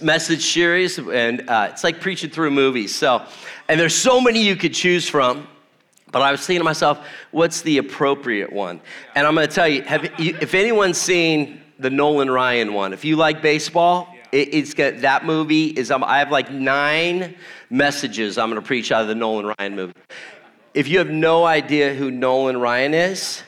message series, and uh, it's like preaching through movies. So, and there's so many you could choose from. But I was thinking to myself, what's the appropriate one? And I'm going to tell you, have you, if anyone's seen the Nolan Ryan one, if you like baseball, it, it's got that movie is. Um, I have like nine messages I'm going to preach out of the Nolan Ryan movie. If you have no idea who Nolan Ryan is,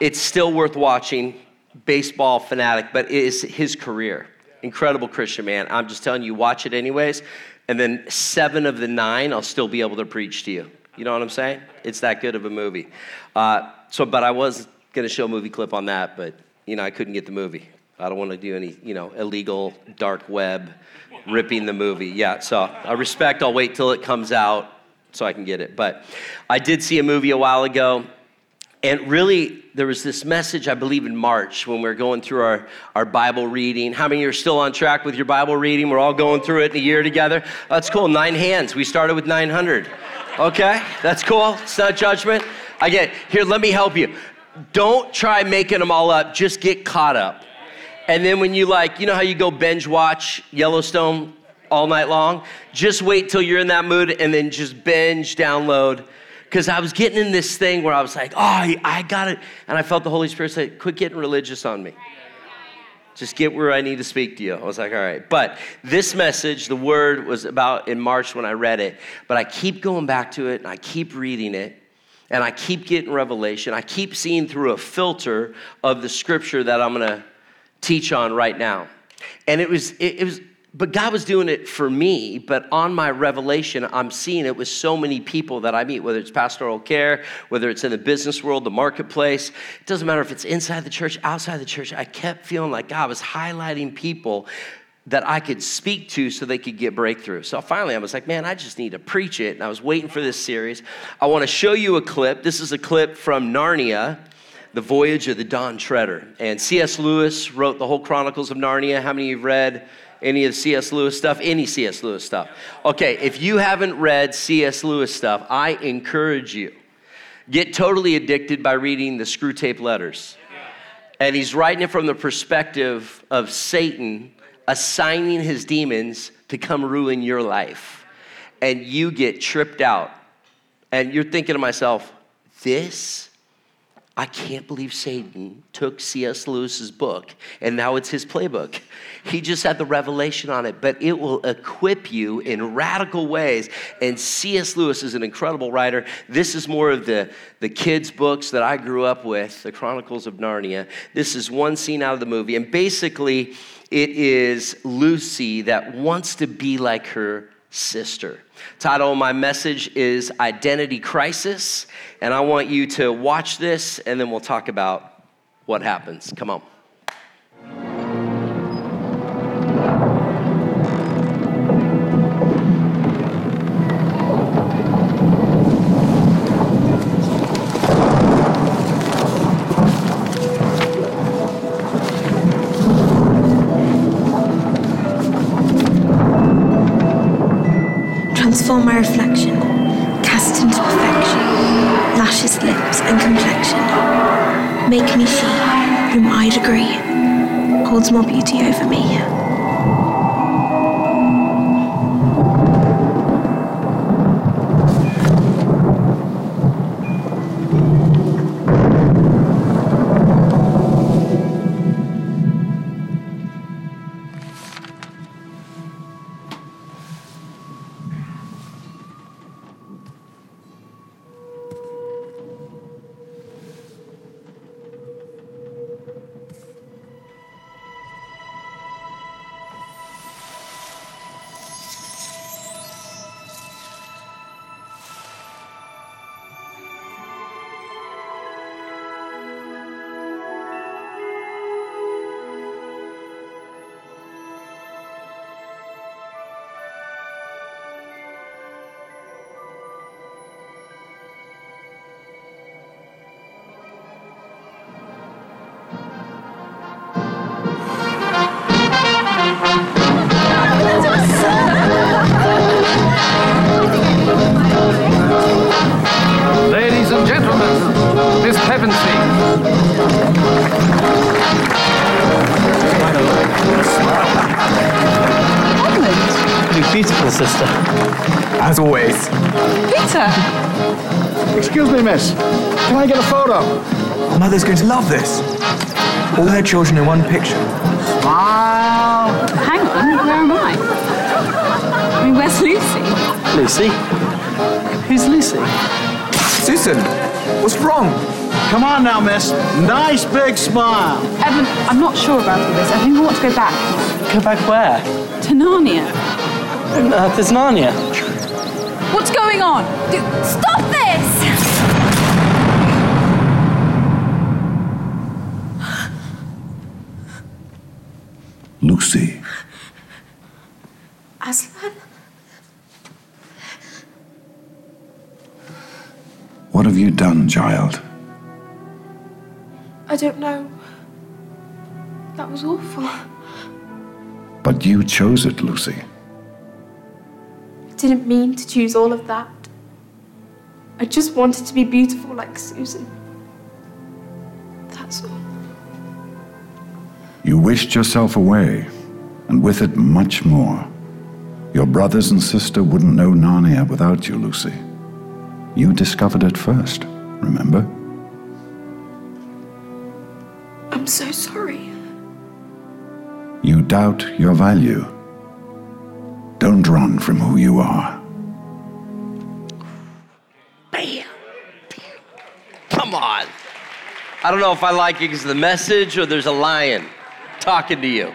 it's still worth watching. Baseball fanatic, but it is his career incredible Christian man. I'm just telling you, watch it anyways. And then seven of the nine, I'll still be able to preach to you. You know what I'm saying? It's that good of a movie. Uh, so, but I was going to show a movie clip on that, but you know, I couldn't get the movie. I don't want to do any, you know, illegal dark web ripping the movie. Yeah, so I respect. I'll wait till it comes out so I can get it. But I did see a movie a while ago and really, there was this message, I believe, in March when we are going through our, our Bible reading. How many are still on track with your Bible reading? We're all going through it in a year together. That's cool. Nine hands. We started with 900. Okay, that's cool. It's not judgment. I get here. Let me help you. Don't try making them all up. Just get caught up. And then when you like, you know how you go binge watch Yellowstone all night long? Just wait till you're in that mood and then just binge download because I was getting in this thing where I was like, oh, I got it. And I felt the Holy Spirit say, quit getting religious on me. Just get where I need to speak to you. I was like, all right. But this message, the word was about in March when I read it, but I keep going back to it and I keep reading it and I keep getting revelation. I keep seeing through a filter of the scripture that I'm going to teach on right now. And it was, it, it was, but God was doing it for me, but on my revelation, I'm seeing it with so many people that I meet, whether it's pastoral care, whether it's in the business world, the marketplace. It doesn't matter if it's inside the church, outside the church. I kept feeling like God was highlighting people that I could speak to so they could get breakthrough. So finally, I was like, man, I just need to preach it. And I was waiting for this series. I want to show you a clip. This is a clip from Narnia. The Voyage of the Dawn Treader. And C.S. Lewis wrote the whole Chronicles of Narnia. How many of you have read any of the C.S. Lewis stuff? Any C.S. Lewis stuff? Okay, if you haven't read C.S. Lewis stuff, I encourage you. Get totally addicted by reading the Screwtape Letters. And he's writing it from the perspective of Satan assigning his demons to come ruin your life. And you get tripped out. And you're thinking to myself, this I can't believe Satan took C.S. Lewis's book and now it's his playbook. He just had the revelation on it, but it will equip you in radical ways. And C.S. Lewis is an incredible writer. This is more of the, the kids' books that I grew up with, the Chronicles of Narnia. This is one scene out of the movie. And basically, it is Lucy that wants to be like her sister. Title of my message is Identity Crisis, and I want you to watch this and then we'll talk about what happens. Come on. Transform my reflection, cast into perfection, lashes, lips, and complexion. Make me she, whom I agree, holds more beauty over me. Love this. All her children in one picture. Smile. Hang on, where am I? I mean, where's Lucy? Lucy? Who's Lucy? Susan, what's wrong? Come on now, miss. Nice big smile. Evan, I'm not sure about all this. I think I want to go back Go back where? to Narnia. Uh, there's Narnia. What's going on? Stop this! Lucy, Aslan? What have you done, child? I don't know. That was awful. But you chose it, Lucy. I didn't mean to choose all of that. I just wanted to be beautiful like Susan. That's all. You wished yourself away, and with it much more. Your brothers and sister wouldn't know Narnia without you, Lucy. You discovered it first, remember? I'm so sorry. You doubt your value. Don't run from who you are. Bam! Come on. I don't know if I like it because of the message or there's a lion talking to you.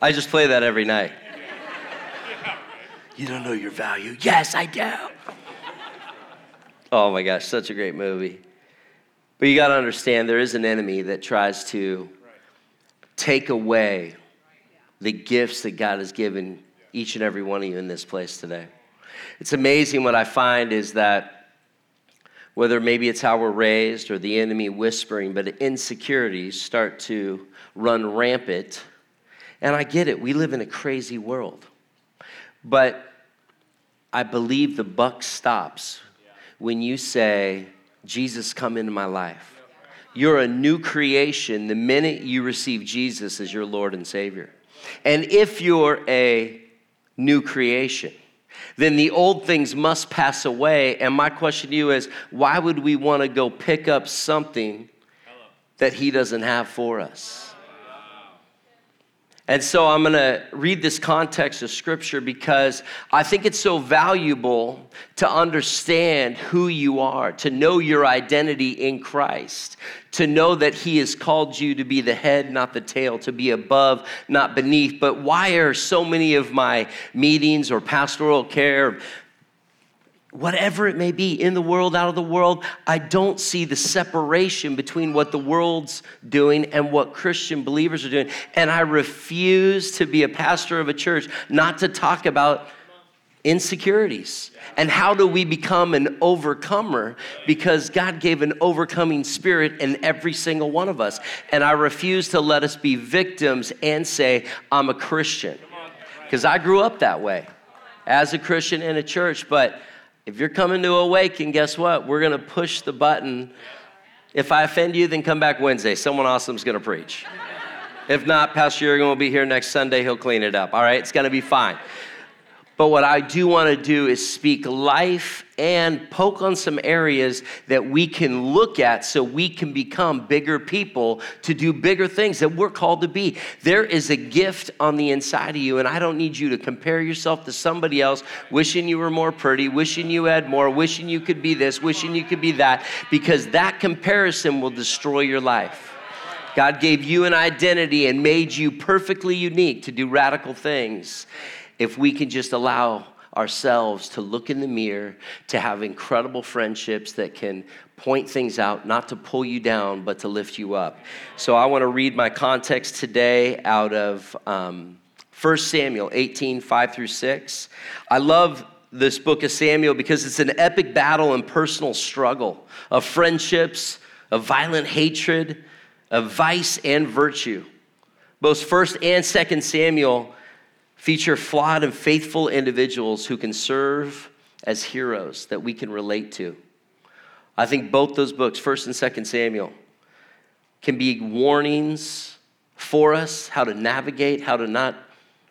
I just play that every night. You don't know your value. Yes, I do. Oh my gosh, such a great movie. But you got to understand there is an enemy that tries to take away the gifts that God has given each and every one of you in this place today. It's amazing what I find is that whether maybe it's how we're raised or the enemy whispering, but insecurities start to run rampant. And I get it, we live in a crazy world. But I believe the buck stops when you say, Jesus, come into my life. You're a new creation the minute you receive Jesus as your Lord and Savior. And if you're a new creation, then the old things must pass away. And my question to you is why would we want to go pick up something that He doesn't have for us? And so I'm going to read this context of scripture because I think it's so valuable to understand who you are, to know your identity in Christ, to know that He has called you to be the head, not the tail, to be above, not beneath. But why are so many of my meetings or pastoral care, whatever it may be, in the world, out of the world, I don't see the separation between what the world's doing and what Christian believers are doing. And I refuse to be a pastor of a church not to talk about insecurities and how do we become an overcomer because God gave an overcoming spirit in every single one of us. And I refuse to let us be victims and say, I'm a Christian. Because I grew up that way as a Christian in a church, but if you're coming to Awaken, guess what? We're going to push the button. If I offend you, then come back Wednesday. Someone awesome's going to preach. If not, Pastor Jurgen will be here next Sunday. He'll clean it up. All right? It's going to be fine. But what I do want to do is speak life and poke on some areas that we can look at so we can become bigger people to do bigger things that we're called to be. There is a gift on the inside of you, and I don't need you to compare yourself to somebody else, wishing you were more pretty, wishing you had more, wishing you could be this, wishing you could be that, because that comparison will destroy your life. God gave you an identity and made you perfectly unique to do radical things if we can just allow ourselves to look in the mirror, to have incredible friendships that can point things out, not to pull you down, but to lift you up. So I want to read my context today out of um, 1 Samuel 18, 5 through 6. I love this book of Samuel because it's an epic battle and personal struggle of friendships, of violent hatred, of vice and virtue. Both 1st and 2nd Samuel feature flawed and faithful individuals who can serve as heroes that we can relate to. I think both those books, 1st and 2nd Samuel, can be warnings for us how to navigate, how to not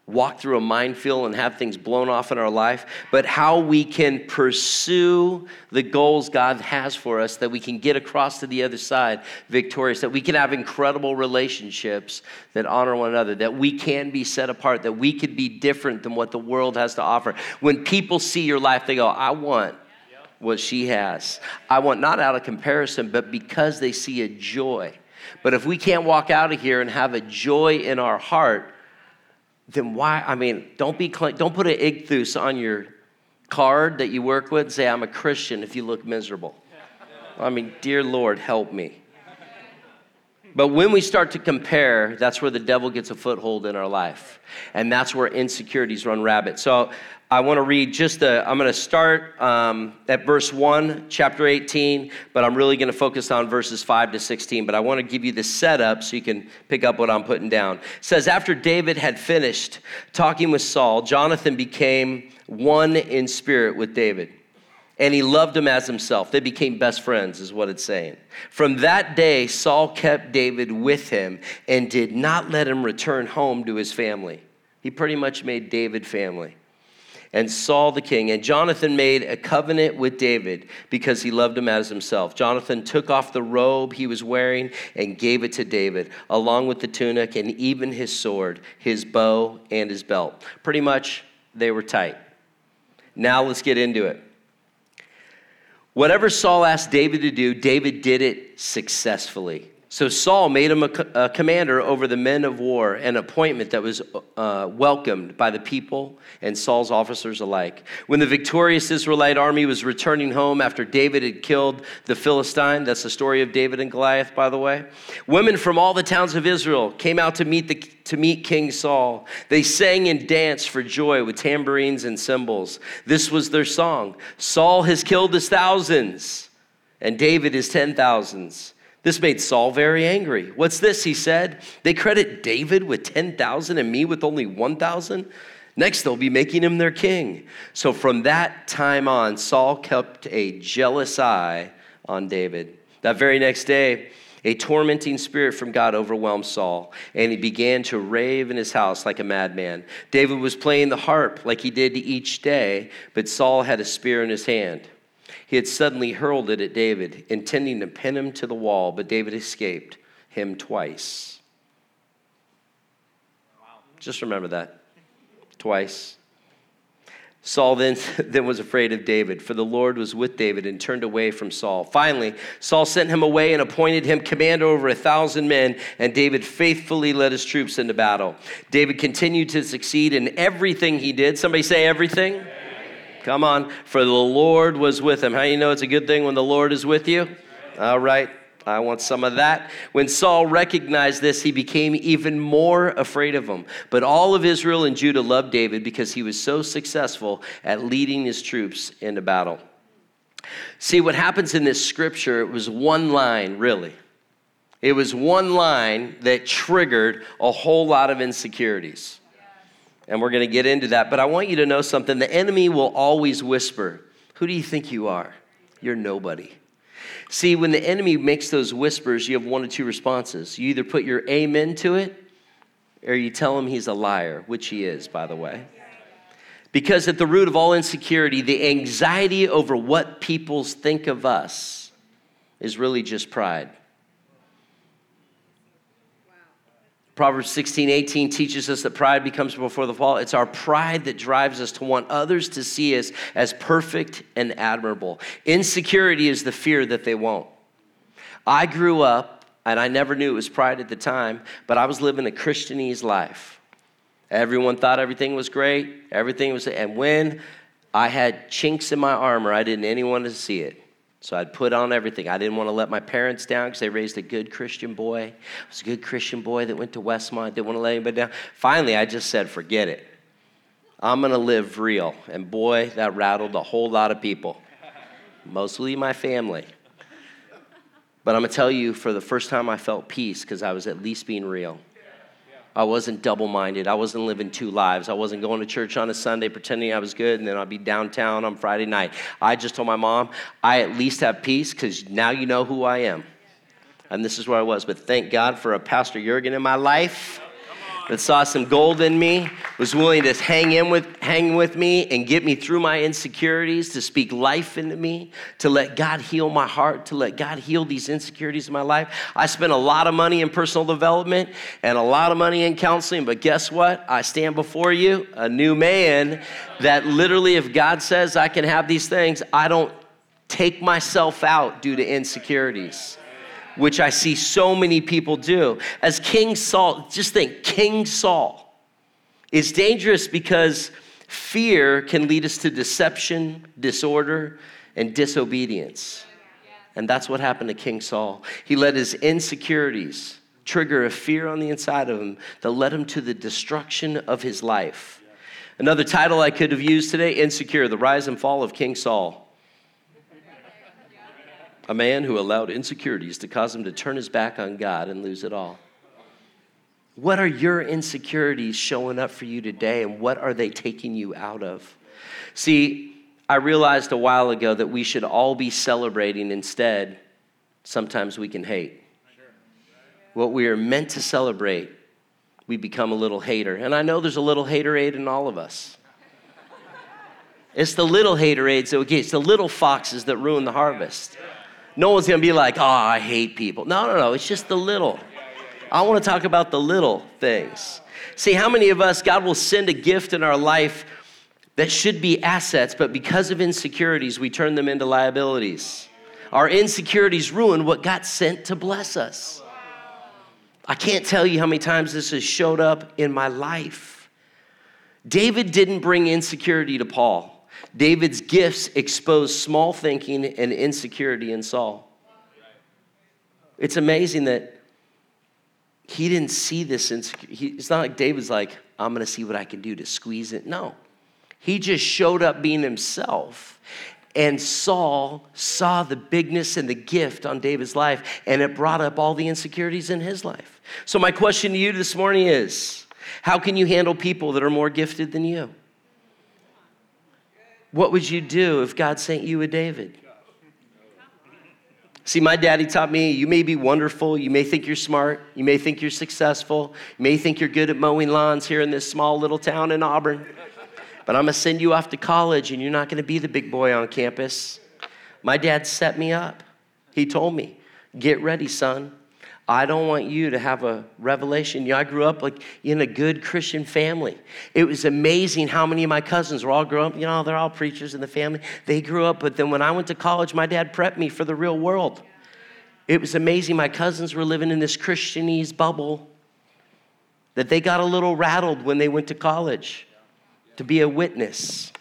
walk through a minefield and have things blown off in our life, but how we can pursue the goals God has for us, that we can get across to the other side victorious, that we can have incredible relationships that honor one another, that we can be set apart, that we could be different than what the world has to offer. When people see your life, they go, I want what she has. I want not out of comparison, but because they see a joy. But if we can't walk out of here and have a joy in our heart, then why? I mean, don't be don't put an ichthus on your card that you work with. Say I'm a Christian if you look miserable. I mean, dear Lord, help me. But when we start to compare, that's where the devil gets a foothold in our life. And that's where insecurities run rabbit. So I want to read just a, I'm going to start um, at verse 1, chapter 18, but I'm really going to focus on verses 5 to 16. But I want to give you the setup so you can pick up what I'm putting down. It says, After David had finished talking with Saul, Jonathan became one in spirit with David. And he loved him as himself. They became best friends, is what it's saying. From that day, Saul kept David with him and did not let him return home to his family. He pretty much made David family and Saul the king. And Jonathan made a covenant with David because he loved him as himself. Jonathan took off the robe he was wearing and gave it to David, along with the tunic and even his sword, his bow, and his belt. Pretty much, they were tight. Now let's get into it. Whatever Saul asked David to do, David did it successfully. So Saul made him a, a, commander over the men of war, an appointment that was uh, welcomed by the people and Saul's officers alike. When the victorious Israelite army was returning home after David had killed the Philistine, that's the story of David and Goliath, by the way, women from all the towns of Israel came out to meet, the, to meet King Saul. They sang and danced for joy with tambourines and cymbals. This was their song Saul has killed his thousands, and David his ten thousands. This made Saul very angry. What's this? He said. They credit David with 10,000 and me with only 1,000. Next, they'll be making him their king. So from that time on, Saul kept a jealous eye on David. That very next day, a tormenting spirit from God overwhelmed Saul, and he began to rave in his house like a madman. David was playing the harp like he did each day, but Saul had a spear in his hand. He had suddenly hurled it at David, intending to pin him to the wall, but David escaped him twice. Just remember that. Twice. Saul then, then was afraid of David, for the Lord was with David and turned away from Saul. Finally, Saul sent him away and appointed him commander over a thousand men, and David faithfully led his troops into battle. David continued to succeed in everything he did. Somebody say everything. Come on, for the Lord was with him. How you know it's a good thing when the Lord is with you? All right, I want some of that. When Saul recognized this, he became even more afraid of him. But all of Israel and Judah loved David because he was so successful at leading his troops into battle. See, what happens in this scripture, it was one line, really. It was one line that triggered a whole lot of insecurities. And we're going to get into that. But I want you to know something. The enemy will always whisper, Who do you think you are? You're nobody. See, when the enemy makes those whispers, you have one of two responses. You either put your amen to it, or you tell him he's a liar, which he is, by the way. Because at the root of all insecurity, the anxiety over what people think of us is really just pride. Proverbs 16, 18 teaches us that pride becomes before the fall. It's our pride that drives us to want others to see us as perfect and admirable. Insecurity is the fear that they won't. I grew up, and I never knew it was pride at the time, but I was living a Christianese life. Everyone thought everything was great, everything was, and when I had chinks in my armor, I didn't anyone to see it. So I'd put on everything. I didn't want to let my parents down because they raised a good Christian boy. I was a good Christian boy that went to Westmont, didn't want to let anybody down. Finally, I just said, forget it. I'm going to live real. And boy, that rattled a whole lot of people, mostly my family. But I'm going to tell you, for the first time, I felt peace because I was at least being real. I wasn't double minded. I wasn't living two lives. I wasn't going to church on a Sunday pretending I was good and then I'd be downtown on Friday night. I just told my mom, I at least have peace because now you know who I am. And this is where I was. But thank God for a Pastor Jurgen in my life that saw some gold in me, was willing to hang in with hang with me and get me through my insecurities, to speak life into me, to let God heal my heart, to let God heal these insecurities in my life. I spent a lot of money in personal development and a lot of money in counseling, but guess what? I stand before you, a new man that literally if God says I can have these things, I don't take myself out due to insecurities which I see so many people do. As King Saul, just think King Saul is dangerous because fear can lead us to deception, disorder, and disobedience. And that's what happened to King Saul. He let his insecurities trigger a fear on the inside of him that led him to the destruction of his life. Another title I could have used today Insecure, the rise and fall of King Saul. A man who allowed insecurities to cause him to turn his back on God and lose it all. What are your insecurities showing up for you today, and what are they taking you out of? See, I realized a while ago that we should all be celebrating instead. Sometimes we can hate. What we are meant to celebrate, we become a little hater. And I know there's a little haterade in all of us. It's the little haterades that we get, it's the little foxes that ruin the harvest. No one's gonna be like, oh, I hate people. No, no, no, it's just the little. I wanna talk about the little things. See, how many of us, God will send a gift in our life that should be assets, but because of insecurities, we turn them into liabilities. Our insecurities ruin what got sent to bless us. I can't tell you how many times this has showed up in my life. David didn't bring insecurity to Paul. David's gifts exposed small thinking and insecurity in Saul. It's amazing that he didn't see this insecurity. It's not like David's like, I'm going to see what I can do to squeeze it. No. He just showed up being himself. And Saul saw the bigness and the gift on David's life, and it brought up all the insecurities in his life. So, my question to you this morning is how can you handle people that are more gifted than you? What would you do if God sent you a David? See, my daddy taught me you may be wonderful, you may think you're smart, you may think you're successful, you may think you're good at mowing lawns here in this small little town in Auburn, but I'm gonna send you off to college and you're not gonna be the big boy on campus. My dad set me up. He told me, Get ready, son. I don't want you to have a revelation. You know, I grew up like in a good Christian family. It was amazing how many of my cousins were all grown up. You know, they're all preachers in the family. They grew up, but then when I went to college, my dad prepped me for the real world. It was amazing. My cousins were living in this Christianese bubble that they got a little rattled when they went to college to be a witness.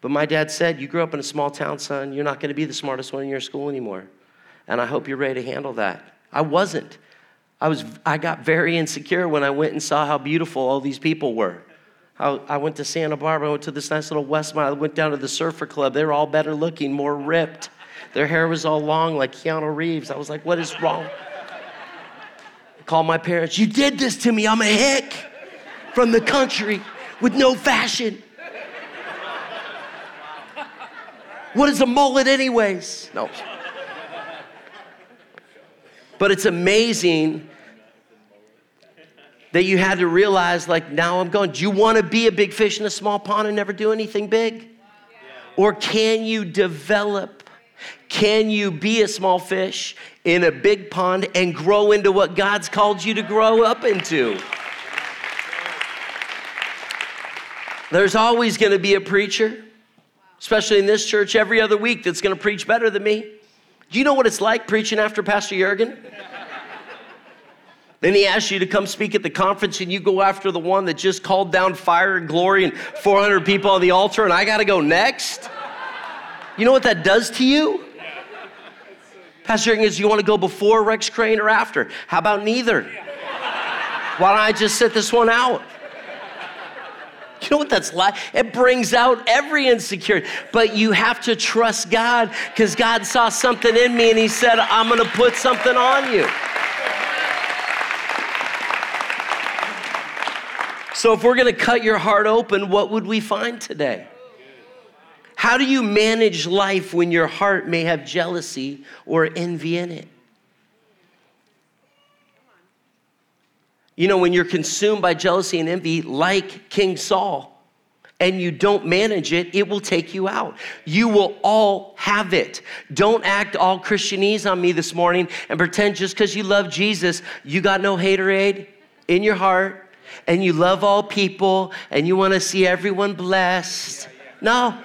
But my dad said, You grew up in a small town, son. You're not going to be the smartest one in your school anymore and I hope you're ready to handle that. I wasn't. I, was, I got very insecure when I went and saw how beautiful all these people were. I, I went to Santa Barbara, I went to this nice little Westmont, I went down to the surfer club. They were all better looking, more ripped. Their hair was all long like Keanu Reeves. I was like, what is wrong? I called my parents, you did this to me. I'm a hick from the country with no fashion. What is a mullet, anyways? No. But it's amazing that you had to realize, like, now I'm going. Do you want to be a big fish in a small pond and never do anything big? Or can you develop? Can you be a small fish in a big pond and grow into what God's called you to grow up into? There's always going to be a preacher, especially in this church every other week, that's going to preach better than me. Do you know what it's like preaching after Pastor Jurgen? then he asks you to come speak at the conference, and you go after the one that just called down fire and glory and 400 people on the altar, and I got to go next. You know what that does to you? Pastor Jurgen is, you want to go before Rex Crane or after? How about neither? Why don't I just sit this one out? you know what that's like? It brings out every insecurity. But you have to trust God because God saw something in me and He said, I'm going to put something on you. So, if we're going to cut your heart open, what would we find today? How do you manage life when your heart may have jealousy or envy in it? You know, when you're consumed by jealousy and envy, like King Saul, and you don't manage it, it will take you out. You will all have it. Don't act all Christianese on me this morning and pretend just because you love Jesus, you got no haterade in your heart and you love all people and you want to see everyone blessed. No,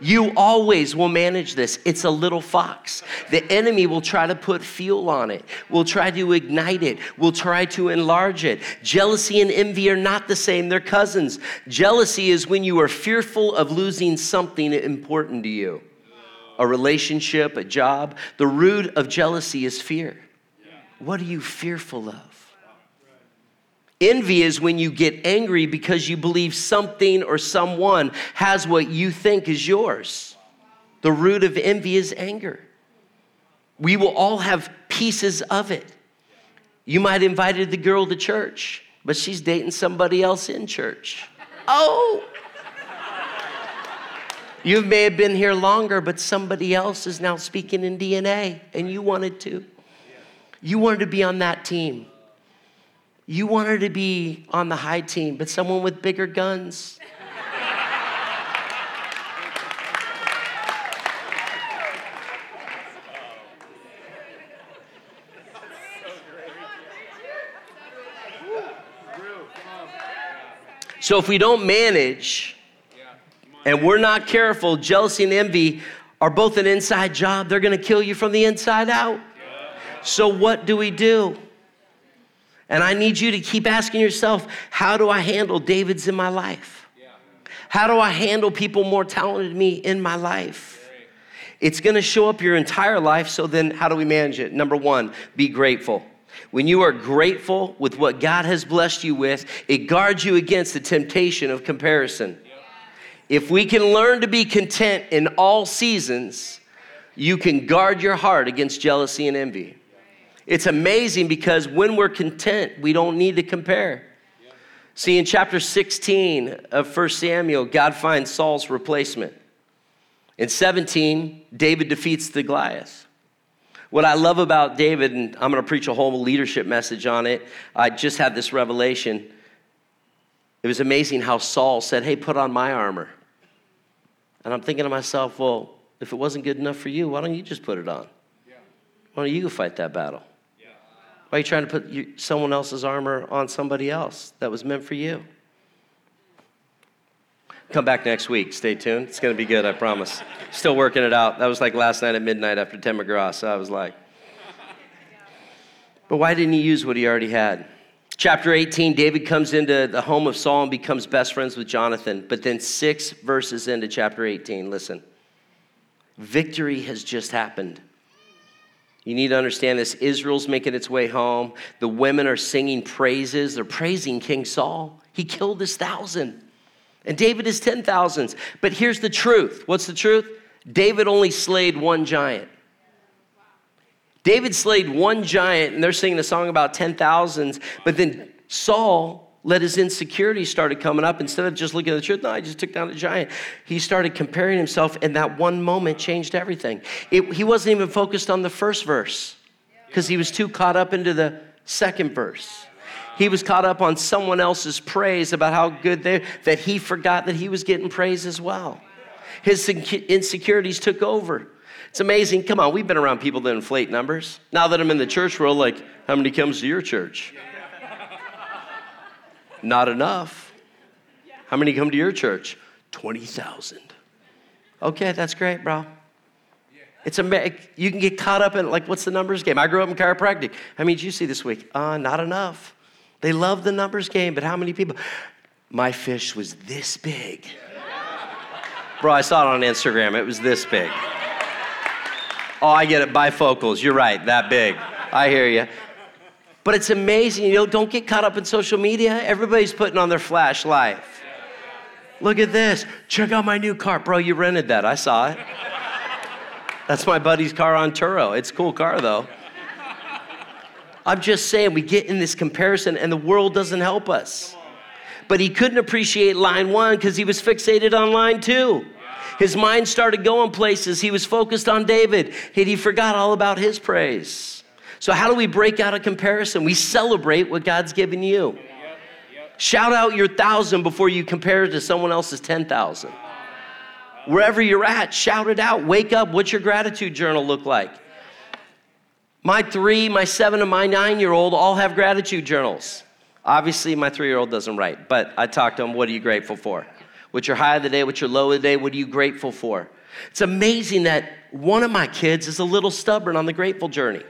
you always will manage this. It's a little fox. The enemy will try to put fuel on it, will try to ignite it, will try to enlarge it. Jealousy and envy are not the same, they're cousins. Jealousy is when you are fearful of losing something important to you a relationship, a job. The root of jealousy is fear. What are you fearful of? Envy is when you get angry because you believe something or someone has what you think is yours. The root of envy is anger. We will all have pieces of it. You might have invited the girl to church, but she's dating somebody else in church. Oh! You may have been here longer, but somebody else is now speaking in DNA, and you wanted to. You wanted to be on that team. You wanted to be on the high team, but someone with bigger guns. So if we don't manage and we're not careful, jealousy and envy are both an inside job. They're going to kill you from the inside out. So what do we do? And I need you to keep asking yourself, how do I handle David's in my life? How do I handle people more talented than me in my life? It's gonna show up your entire life, so then how do we manage it? Number one, be grateful. When you are grateful with what God has blessed you with, it guards you against the temptation of comparison. If we can learn to be content in all seasons, you can guard your heart against jealousy and envy. It's amazing because when we're content, we don't need to compare. See, in chapter 16 of 1 Samuel, God finds Saul's replacement. In 17, David defeats the Goliath. What I love about David, and I'm going to preach a whole leadership message on it, I just had this revelation. It was amazing how Saul said, Hey, put on my armor. And I'm thinking to myself, Well, if it wasn't good enough for you, why don't you just put it on? Why don't you go fight that battle? Why are you trying to put someone else's armor on somebody else that was meant for you? Come back next week. Stay tuned. It's going to be good, I promise. Still working it out. That was like last night at midnight after Tim McGraw, so I was like. But why didn't he use what he already had? Chapter 18, David comes into the home of Saul and becomes best friends with Jonathan. But then, six verses into chapter 18, listen. Victory has just happened. You need to understand this. Israel's making its way home. The women are singing praises. They're praising King Saul. He killed his thousand, and David is ten thousands. But here's the truth what's the truth? David only slayed one giant. David slayed one giant, and they're singing a song about ten thousands. But then Saul let his insecurities started coming up. Instead of just looking at the truth, no, I just took down a giant. He started comparing himself, and that one moment changed everything. It, he wasn't even focused on the first verse because he was too caught up into the second verse. He was caught up on someone else's praise about how good they that he forgot that he was getting praise as well. His insecurities took over. It's amazing. Come on, we've been around people that inflate numbers. Now that I'm in the church world, like, how many comes to your church? Not enough. How many come to your church? 20,000. Okay, that's great, bro. It's a you can get caught up in like what's the numbers game? I grew up in chiropractic. How many did you see this week? Uh, not enough. They love the numbers game, but how many people? My fish was this big. Bro, I saw it on Instagram. It was this big. Oh, I get it. Bifocals. You're right. That big. I hear you. But it's amazing. You know, don't get caught up in social media. Everybody's putting on their flash life. Look at this. Check out my new car. Bro, you rented that. I saw it. That's my buddy's car on Turo. It's a cool car, though. I'm just saying, we get in this comparison, and the world doesn't help us. but he couldn't appreciate line one because he was fixated on line two. His mind started going places. He was focused on David, and he forgot all about his praise. So, how do we break out a comparison? We celebrate what God's given you. Shout out your thousand before you compare it to someone else's 10,000. Wherever you're at, shout it out. Wake up. What's your gratitude journal look like? My three, my seven, and my nine year old all have gratitude journals. Obviously, my three year old doesn't write, but I talk to him, what are you grateful for? What's your high of the day? What's your low of the day? What are you grateful for? It's amazing that one of my kids is a little stubborn on the grateful journey.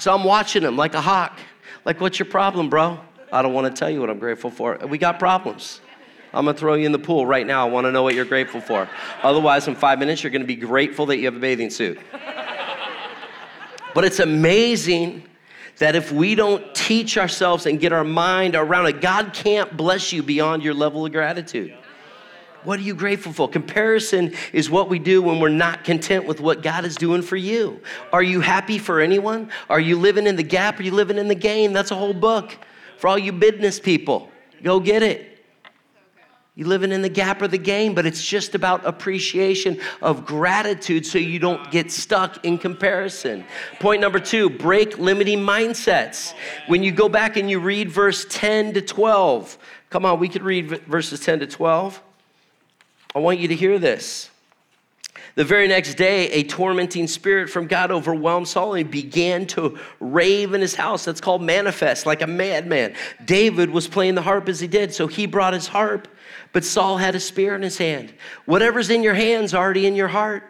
So I'm watching him like a hawk. Like, what's your problem, bro? I don't want to tell you what I'm grateful for. We got problems. I'm gonna throw you in the pool right now. I wanna know what you're grateful for. Otherwise, in five minutes, you're gonna be grateful that you have a bathing suit. But it's amazing that if we don't teach ourselves and get our mind around it, God can't bless you beyond your level of gratitude. What are you grateful for? Comparison is what we do when we're not content with what God is doing for you. Are you happy for anyone? Are you living in the gap? Are you living in the gain? That's a whole book for all you business people. Go get it. You living in the gap or the gain, but it's just about appreciation of gratitude so you don't get stuck in comparison. Point number two break limiting mindsets. When you go back and you read verse 10 to 12, come on, we could read verses 10 to 12. I want you to hear this. The very next day, a tormenting spirit from God overwhelmed Saul and he began to rave in his house. That's called manifest, like a madman. David was playing the harp as he did, so he brought his harp but Saul had a spear in his hand. Whatever's in your hand's already in your heart.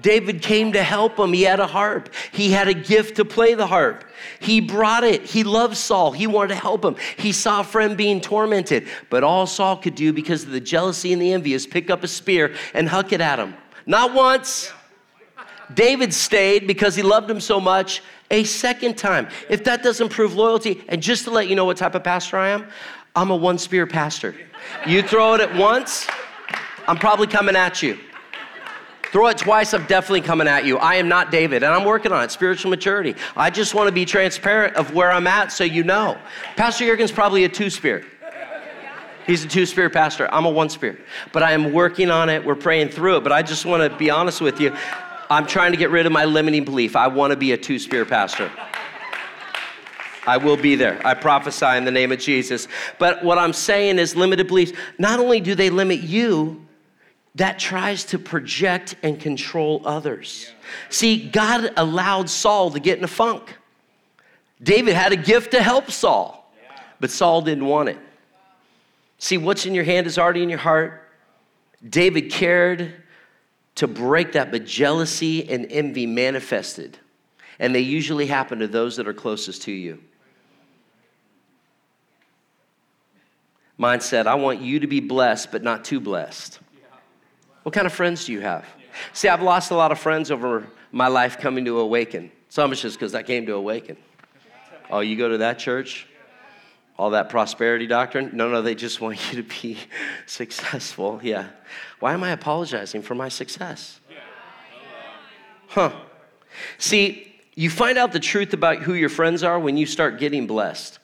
David came to help him. He had a harp. He had a gift to play the harp. He brought it. He loved Saul. He wanted to help him. He saw a friend being tormented. But all Saul could do because of the jealousy and the envy is pick up a spear and huck it at him. Not once. David stayed because he loved him so much a second time. If that doesn't prove loyalty, and just to let you know what type of pastor I am, I'm a one spear pastor. You throw it at once, I'm probably coming at you. Throw it twice, I'm definitely coming at you. I am not David, and I'm working on it, spiritual maturity. I just want to be transparent of where I'm at so you know. Pastor Jurgen's probably a two spirit. He's a two spirit pastor. I'm a one spirit. But I am working on it. We're praying through it. But I just want to be honest with you. I'm trying to get rid of my limiting belief. I want to be a two spirit pastor. I will be there. I prophesy in the name of Jesus. But what I'm saying is limited beliefs, not only do they limit you, that tries to project and control others. See, God allowed Saul to get in a funk. David had a gift to help Saul, but Saul didn't want it. See, what's in your hand is already in your heart. David cared to break that, but jealousy and envy manifested. And they usually happen to those that are closest to you. mindset I want you to be blessed, but not too blessed. What kind of friends do you have? See, I've lost a lot of friends over my life coming to Awaken. Some of it's just because I came to Awaken. Oh, you go to that church? All that prosperity doctrine? No, no, they just want you to be successful. Yeah. Why am I apologizing for my success? Huh. See, you find out the truth about who your friends are when you start getting blessed.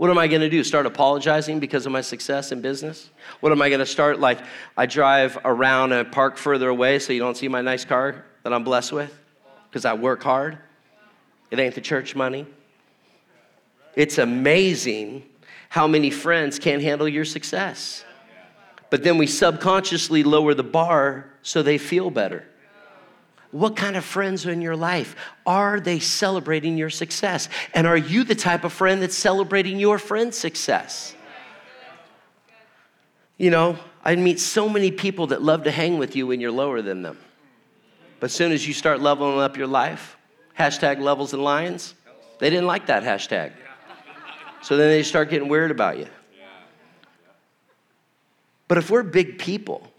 What am I going to do? Start apologizing because of my success in business? What am I going to start like I drive around and park further away so you don't see my nice car that I'm blessed with because I work hard? It ain't the church money. It's amazing how many friends can't handle your success. But then we subconsciously lower the bar so they feel better. What kind of friends are in your life? Are they celebrating your success? And are you the type of friend that's celebrating your friend's success? You know, I meet so many people that love to hang with you when you're lower than them. But as soon as you start leveling up your life, hashtag levels and lions, they didn't like that hashtag. So then they start getting weird about you. But if we're big people,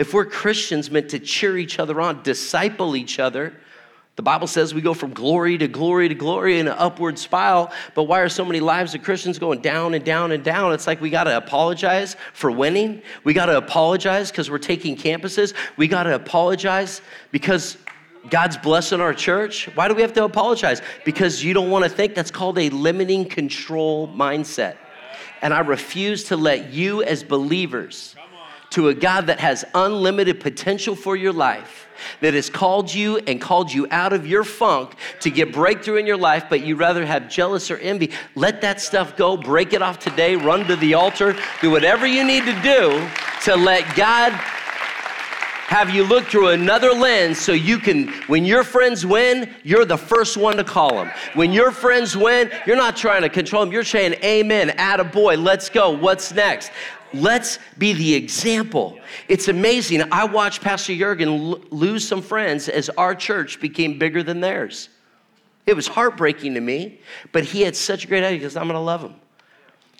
if we're Christians meant to cheer each other on, disciple each other, the Bible says we go from glory to glory to glory in an upward spiral. But why are so many lives of Christians going down and down and down? It's like we got to apologize for winning. We got to apologize because we're taking campuses. We got to apologize because God's blessing our church. Why do we have to apologize? Because you don't want to think that's called a limiting control mindset. And I refuse to let you, as believers, to a God that has unlimited potential for your life, that has called you and called you out of your funk to get breakthrough in your life, but you rather have jealous or envy. Let that stuff go, break it off today, run to the altar, do whatever you need to do to let God have you look through another lens so you can, when your friends win, you're the first one to call them. When your friends win, you're not trying to control them. You're saying, Amen, atta boy, let's go. What's next? Let's be the example. It's amazing. I watched Pastor Jurgen l- lose some friends as our church became bigger than theirs. It was heartbreaking to me, but he had such a great idea because I'm going to love him.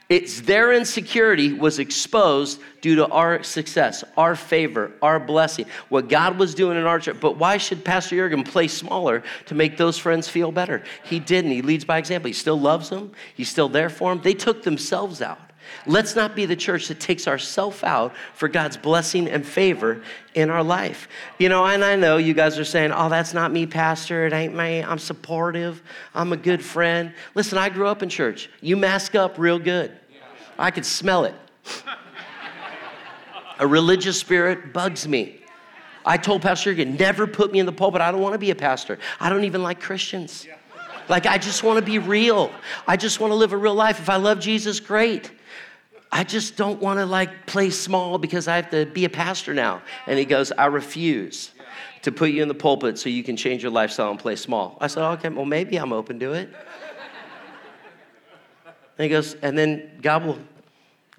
It's their insecurity was exposed due to our success, our favor, our blessing, what God was doing in our church. But why should Pastor Jurgen play smaller to make those friends feel better? He didn't. He leads by example. He still loves them, he's still there for them. They took themselves out. Let's not be the church that takes ourselves out for God's blessing and favor in our life. You know, and I know you guys are saying, oh, that's not me, Pastor. It ain't me. I'm supportive. I'm a good friend. Listen, I grew up in church. You mask up real good. I could smell it. a religious spirit bugs me. I told Pastor Jurgen, never put me in the pulpit. I don't want to be a pastor. I don't even like Christians. Like, I just want to be real. I just want to live a real life. If I love Jesus, great. I just don't want to like play small because I have to be a pastor now. And he goes, I refuse to put you in the pulpit so you can change your lifestyle and play small. I said, okay, well, maybe I'm open to it. And he goes, and then God will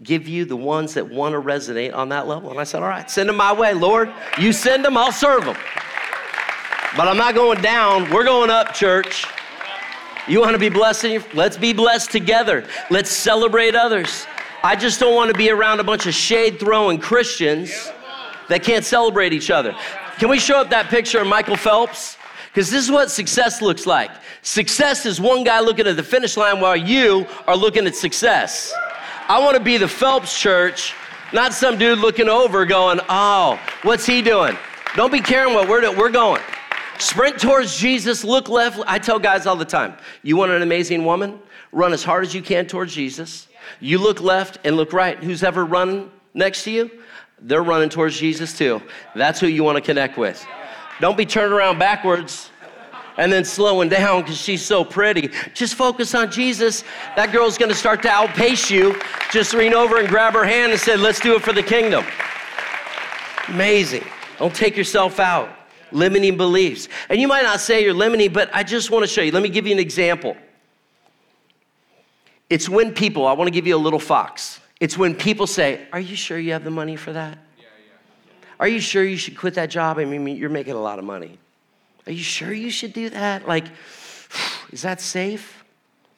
give you the ones that want to resonate on that level. And I said, all right, send them my way, Lord. You send them, I'll serve them. But I'm not going down. We're going up, church. You want to be blessed? Let's be blessed together. Let's celebrate others. I just don't want to be around a bunch of shade throwing Christians that can't celebrate each other. Can we show up that picture of Michael Phelps? Because this is what success looks like. Success is one guy looking at the finish line while you are looking at success. I want to be the Phelps church, not some dude looking over going, oh, what's he doing? Don't be caring what we're doing. We're going. Sprint towards Jesus, look left. I tell guys all the time you want an amazing woman? Run as hard as you can towards Jesus. You look left and look right. Who's ever run next to you? They're running towards Jesus too. That's who you want to connect with. Don't be turning around backwards and then slowing down because she's so pretty. Just focus on Jesus. That girl's going to start to outpace you. Just lean over and grab her hand and say, Let's do it for the kingdom. Amazing. Don't take yourself out. Limiting beliefs. And you might not say you're limiting, but I just want to show you. Let me give you an example. It's when people, I want to give you a little fox. It's when people say, Are you sure you have the money for that? Are you sure you should quit that job? I mean, you're making a lot of money. Are you sure you should do that? Like, is that safe?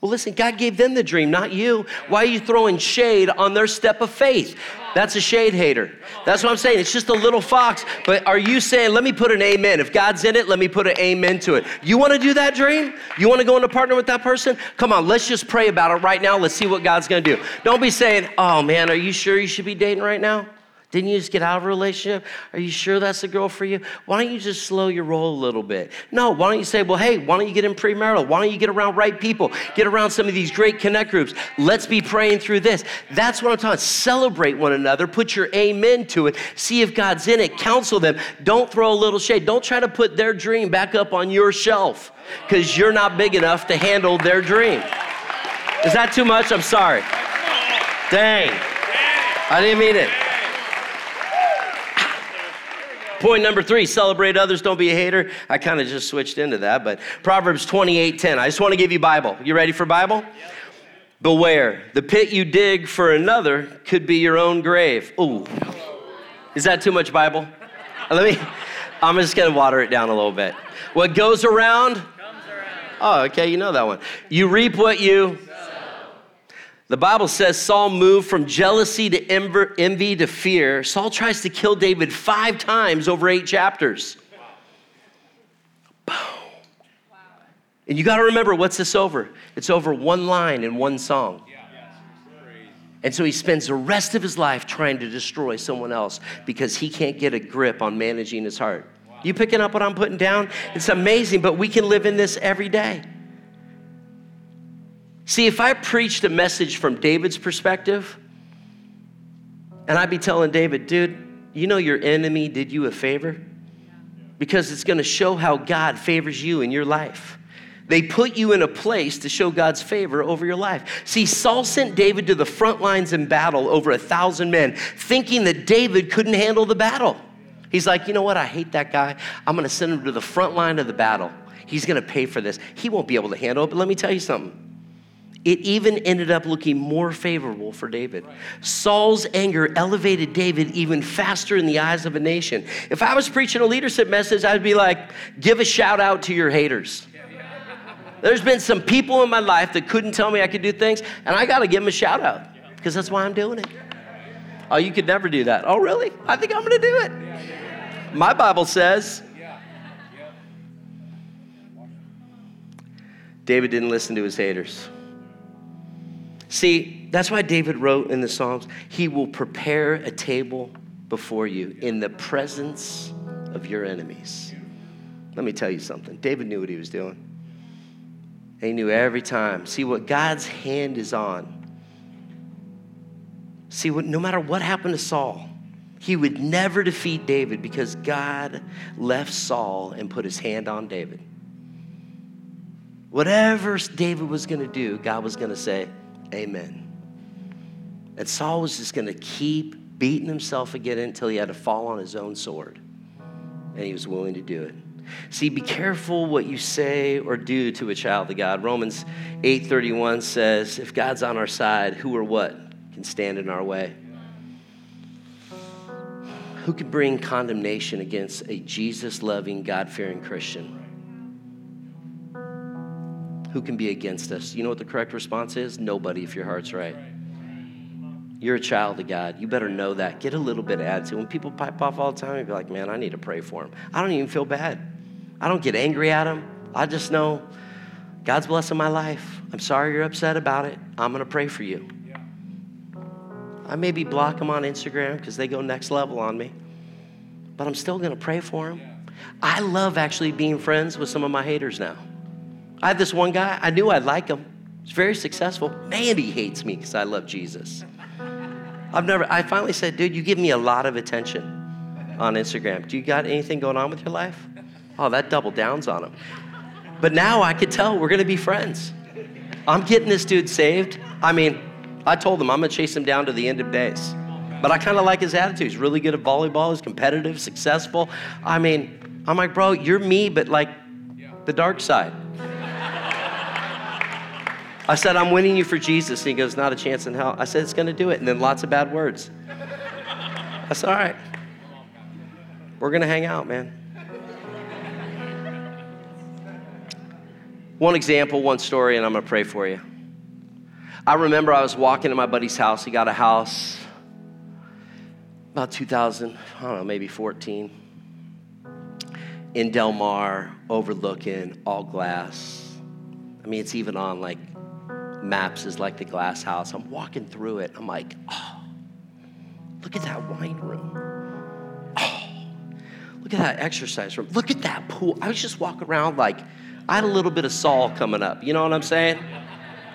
Well, listen, God gave them the dream, not you. Why are you throwing shade on their step of faith? That's a shade hater. That's what I'm saying. It's just a little fox. But are you saying, let me put an amen? If God's in it, let me put an amen to it. You want to do that dream? You want to go into partner with that person? Come on, let's just pray about it right now. Let's see what God's going to do. Don't be saying, oh man, are you sure you should be dating right now? Didn't you just get out of a relationship? Are you sure that's the girl for you? Why don't you just slow your roll a little bit? No, why don't you say, well, hey, why don't you get in premarital? Why don't you get around right people? Get around some of these great connect groups. Let's be praying through this. That's what I'm talking. about. Celebrate one another. Put your amen to it. See if God's in it. Counsel them. Don't throw a little shade. Don't try to put their dream back up on your shelf because you're not big enough to handle their dream. Is that too much? I'm sorry. Dang. I didn't mean it. Point number three, celebrate others, don't be a hater. I kind of just switched into that, but Proverbs 28 10. I just want to give you Bible. You ready for Bible? Beware, the pit you dig for another could be your own grave. Ooh. Is that too much Bible? Let me, I'm just gonna water it down a little bit. What goes around? Around. Oh, okay, you know that one. You reap what you the Bible says Saul moved from jealousy to envy to fear. Saul tries to kill David five times over eight chapters. Boom. And you got to remember what's this over? It's over one line in one song. And so he spends the rest of his life trying to destroy someone else because he can't get a grip on managing his heart. You picking up what I'm putting down? It's amazing, but we can live in this every day. See, if I preached a message from David's perspective, and I'd be telling David, dude, you know your enemy did you a favor? Because it's gonna show how God favors you in your life. They put you in a place to show God's favor over your life. See, Saul sent David to the front lines in battle, over a thousand men, thinking that David couldn't handle the battle. He's like, you know what? I hate that guy. I'm gonna send him to the front line of the battle. He's gonna pay for this. He won't be able to handle it, but let me tell you something. It even ended up looking more favorable for David. Saul's anger elevated David even faster in the eyes of a nation. If I was preaching a leadership message, I'd be like, give a shout out to your haters. There's been some people in my life that couldn't tell me I could do things, and I got to give them a shout out because that's why I'm doing it. Oh, you could never do that. Oh, really? I think I'm going to do it. My Bible says David didn't listen to his haters. See, that's why David wrote in the Psalms, He will prepare a table before you in the presence of your enemies. Let me tell you something. David knew what he was doing. He knew every time. See what God's hand is on. See what no matter what happened to Saul, he would never defeat David because God left Saul and put his hand on David. Whatever David was going to do, God was going to say, Amen. And Saul was just going to keep beating himself again until he had to fall on his own sword. And he was willing to do it. See, be careful what you say or do to a child of God. Romans 8:31 says, if God's on our side, who or what can stand in our way? Who can bring condemnation against a Jesus-loving, God-fearing Christian? Who can be against us? You know what the correct response is? Nobody if your heart's right. You're a child of God. You better know that. Get a little bit of attitude. When people pipe off all the time, you'd be like, man, I need to pray for him. I don't even feel bad. I don't get angry at him. I just know God's blessing my life. I'm sorry you're upset about it. I'm going to pray for you. I maybe block them on Instagram because they go next level on me, but I'm still going to pray for them. I love actually being friends with some of my haters now. I have this one guy, I knew I'd like him. He's very successful. Man, he hates me because I love Jesus. I've never, I finally said, dude, you give me a lot of attention on Instagram. Do you got anything going on with your life? Oh, that double downs on him. But now I could tell we're gonna be friends. I'm getting this dude saved. I mean, I told him I'm gonna chase him down to the end of days. But I kind of like his attitude. He's really good at volleyball, he's competitive, successful. I mean, I'm like, bro, you're me, but like the dark side. I said, I'm winning you for Jesus. And he goes, Not a chance in hell. I said, It's going to do it. And then lots of bad words. I said, All right. We're going to hang out, man. One example, one story, and I'm going to pray for you. I remember I was walking to my buddy's house. He got a house about 2000, I don't know, maybe 14, in Del Mar, overlooking all glass. I mean, it's even on like maps is like the glass house. I'm walking through it. I'm like, oh, look at that wine room. Oh, look at that exercise room. Look at that pool. I was just walking around like I had a little bit of Saul coming up. You know what I'm saying?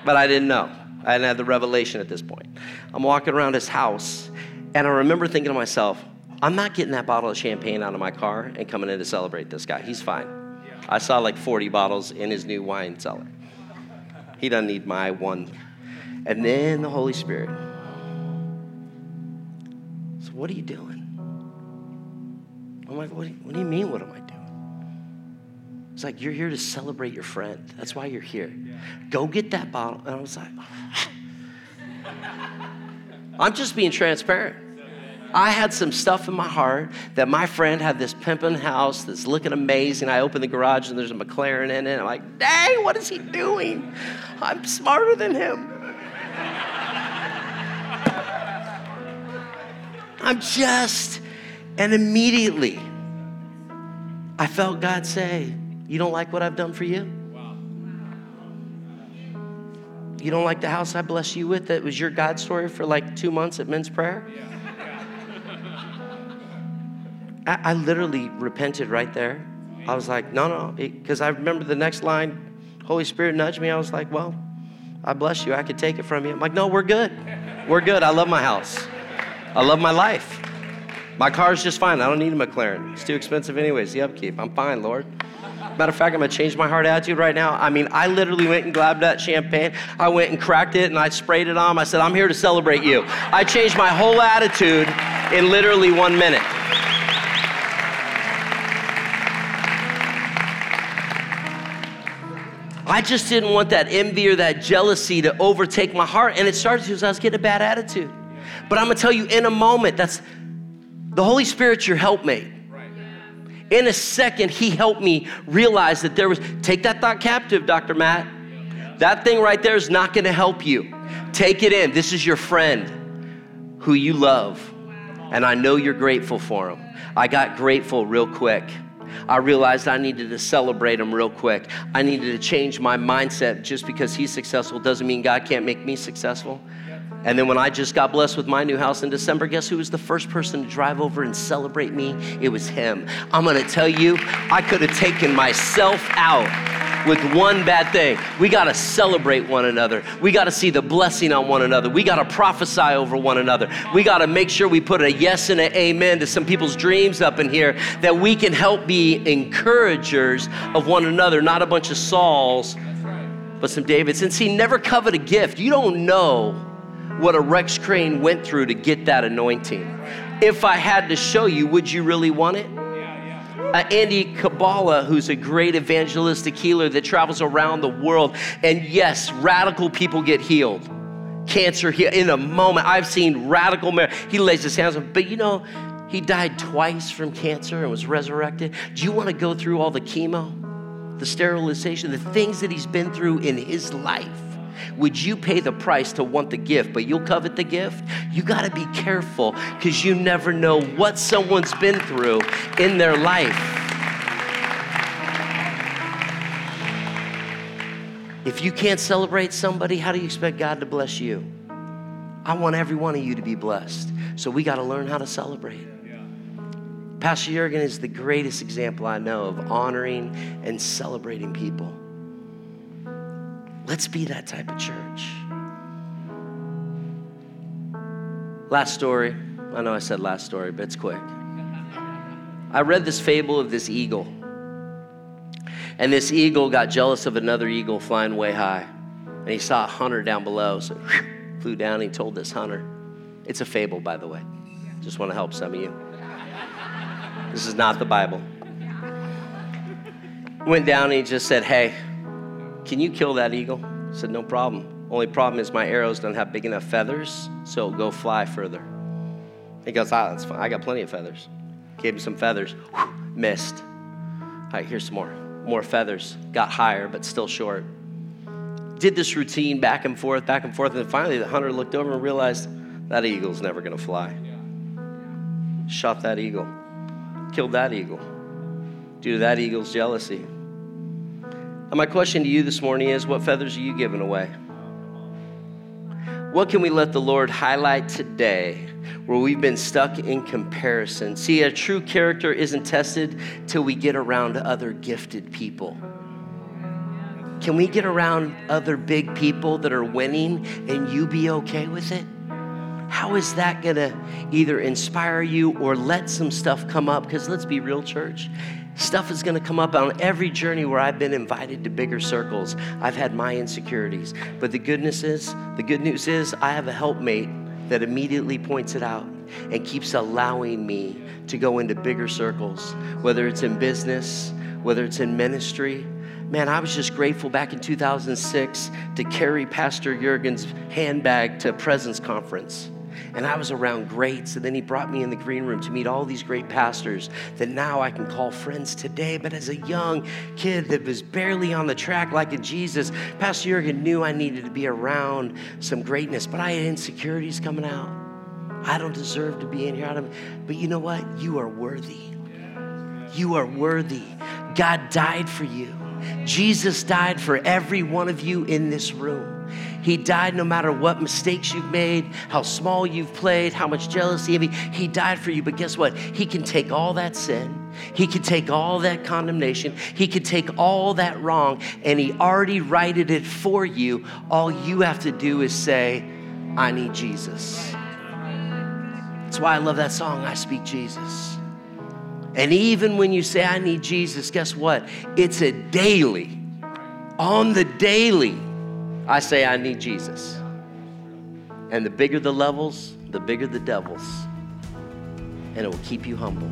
But I didn't know. I didn't have the revelation at this point. I'm walking around his house, and I remember thinking to myself, I'm not getting that bottle of champagne out of my car and coming in to celebrate this guy. He's fine. I saw like 40 bottles in his new wine cellar. He doesn't need my one. And then the Holy Spirit. So, what are you doing? I'm like, what do you, what do you mean, what am I doing? It's like, you're here to celebrate your friend. That's why you're here. Go get that bottle. And I was like, I'm just being transparent. I had some stuff in my heart that my friend had this pimping house that's looking amazing. I open the garage and there's a McLaren in it. I'm like, dang, what is he doing? I'm smarter than him. I'm just, and immediately I felt God say, You don't like what I've done for you? You don't like the house I blessed you with that was your God story for like two months at men's prayer? I, I literally repented right there. I was like, no, no, because I remember the next line, Holy Spirit nudged me. I was like, well, I bless you. I could take it from you. I'm like, no, we're good. We're good. I love my house. I love my life. My car's just fine. I don't need a McLaren. It's too expensive, anyways, the upkeep. I'm fine, Lord. Matter of fact, I'm gonna change my heart attitude right now. I mean, I literally went and grabbed that champagne. I went and cracked it and I sprayed it on. I said, I'm here to celebrate you. I changed my whole attitude in literally one minute. I just didn't want that envy or that jealousy to overtake my heart. And it started because I was getting a bad attitude. But I'm gonna tell you in a moment, that's the Holy Spirit's your helpmate. In a second, he helped me realize that there was, take that thought captive, Dr. Matt. That thing right there is not gonna help you. Take it in. This is your friend who you love. And I know you're grateful for him. I got grateful real quick. I realized I needed to celebrate him real quick. I needed to change my mindset. Just because he's successful doesn't mean God can't make me successful. And then when I just got blessed with my new house in December, guess who was the first person to drive over and celebrate me? It was him. I'm gonna tell you, I could have taken myself out with one bad thing. We got to celebrate one another. We got to see the blessing on one another. We got to prophesy over one another. We got to make sure we put a yes and an amen to some people's dreams up in here that we can help be encouragers of one another, not a bunch of Sauls, but some Davids. And see, never covet a gift. You don't know what a Rex Crane went through to get that anointing. If I had to show you, would you really want it? uh, Andy Kabbalah, who's a great evangelistic healer that travels around the world. And yes, radical people get healed. Cancer in a moment. I've seen radical. Mar- he lays his hands on, but you know, he died twice from cancer and was resurrected. Do you want to go through all the chemo, the sterilization, the things that he's been through in his life? Would you pay the price to want the gift, but you'll covet the gift? You got to be careful because you never know what someone's been through in their life. If you can't celebrate somebody, how do you expect God to bless you? I want every one of you to be blessed. So we got to learn how to celebrate. Pastor Jurgen is the greatest example I know of honoring and celebrating people. Let's be that type of church. Last story. I know I said last story, but it's quick. I read this fable of this eagle. And this eagle got jealous of another eagle flying way high. And he saw a hunter down below. So flew down and he told this hunter. It's a fable, by the way. Just want to help some of you. This is not the Bible. Went down and he just said, Hey, can you kill that eagle? I said, No problem. Only problem is my arrows don't have big enough feathers, so it'll go fly further. He goes, Ah, that's fine. I got plenty of feathers. Gave him some feathers. Whew, missed. All right, here's some more. More feathers. Got higher, but still short. Did this routine back and forth, back and forth, and then finally the hunter looked over and realized that eagle's never gonna fly. Shot that eagle. Killed that eagle. Due to that eagle's jealousy. And my question to you this morning is what feathers are you giving away? What can we let the Lord highlight today where we've been stuck in comparison? See, a true character isn't tested till we get around other gifted people. Can we get around other big people that are winning and you be okay with it? How is that gonna either inspire you or let some stuff come up? Because let's be real, church. Stuff is going to come up on every journey where I've been invited to bigger circles. I've had my insecurities. But the goodness is, the good news is I have a helpmate that immediately points it out and keeps allowing me to go into bigger circles, whether it's in business, whether it's in ministry. Man, I was just grateful back in 2006 to carry Pastor Jurgen's handbag to a presence conference and I was around greats. And then he brought me in the green room to meet all these great pastors that now I can call friends today. But as a young kid that was barely on the track like a Jesus, Pastor Jurgen knew I needed to be around some greatness, but I had insecurities coming out. I don't deserve to be in here. But you know what? You are worthy. You are worthy. God died for you. Jesus died for every one of you in this room. He died no matter what mistakes you've made, how small you've played, how much jealousy. He, died for you, but guess what? He can take all that sin. He can take all that condemnation. He can take all that wrong, and He already righted it for you. All you have to do is say, I need Jesus. That's why I love that song, I Speak Jesus. And even when you say, I need Jesus, guess what? It's a daily, on the daily, I say, I need Jesus. And the bigger the levels, the bigger the devils. And it will keep you humble.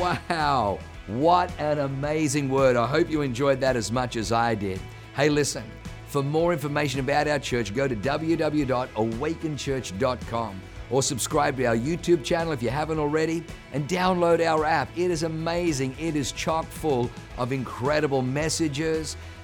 Wow, what an amazing word. I hope you enjoyed that as much as I did. Hey, listen, for more information about our church, go to www.awakenchurch.com or subscribe to our YouTube channel if you haven't already and download our app. It is amazing. It is chock full of incredible messages,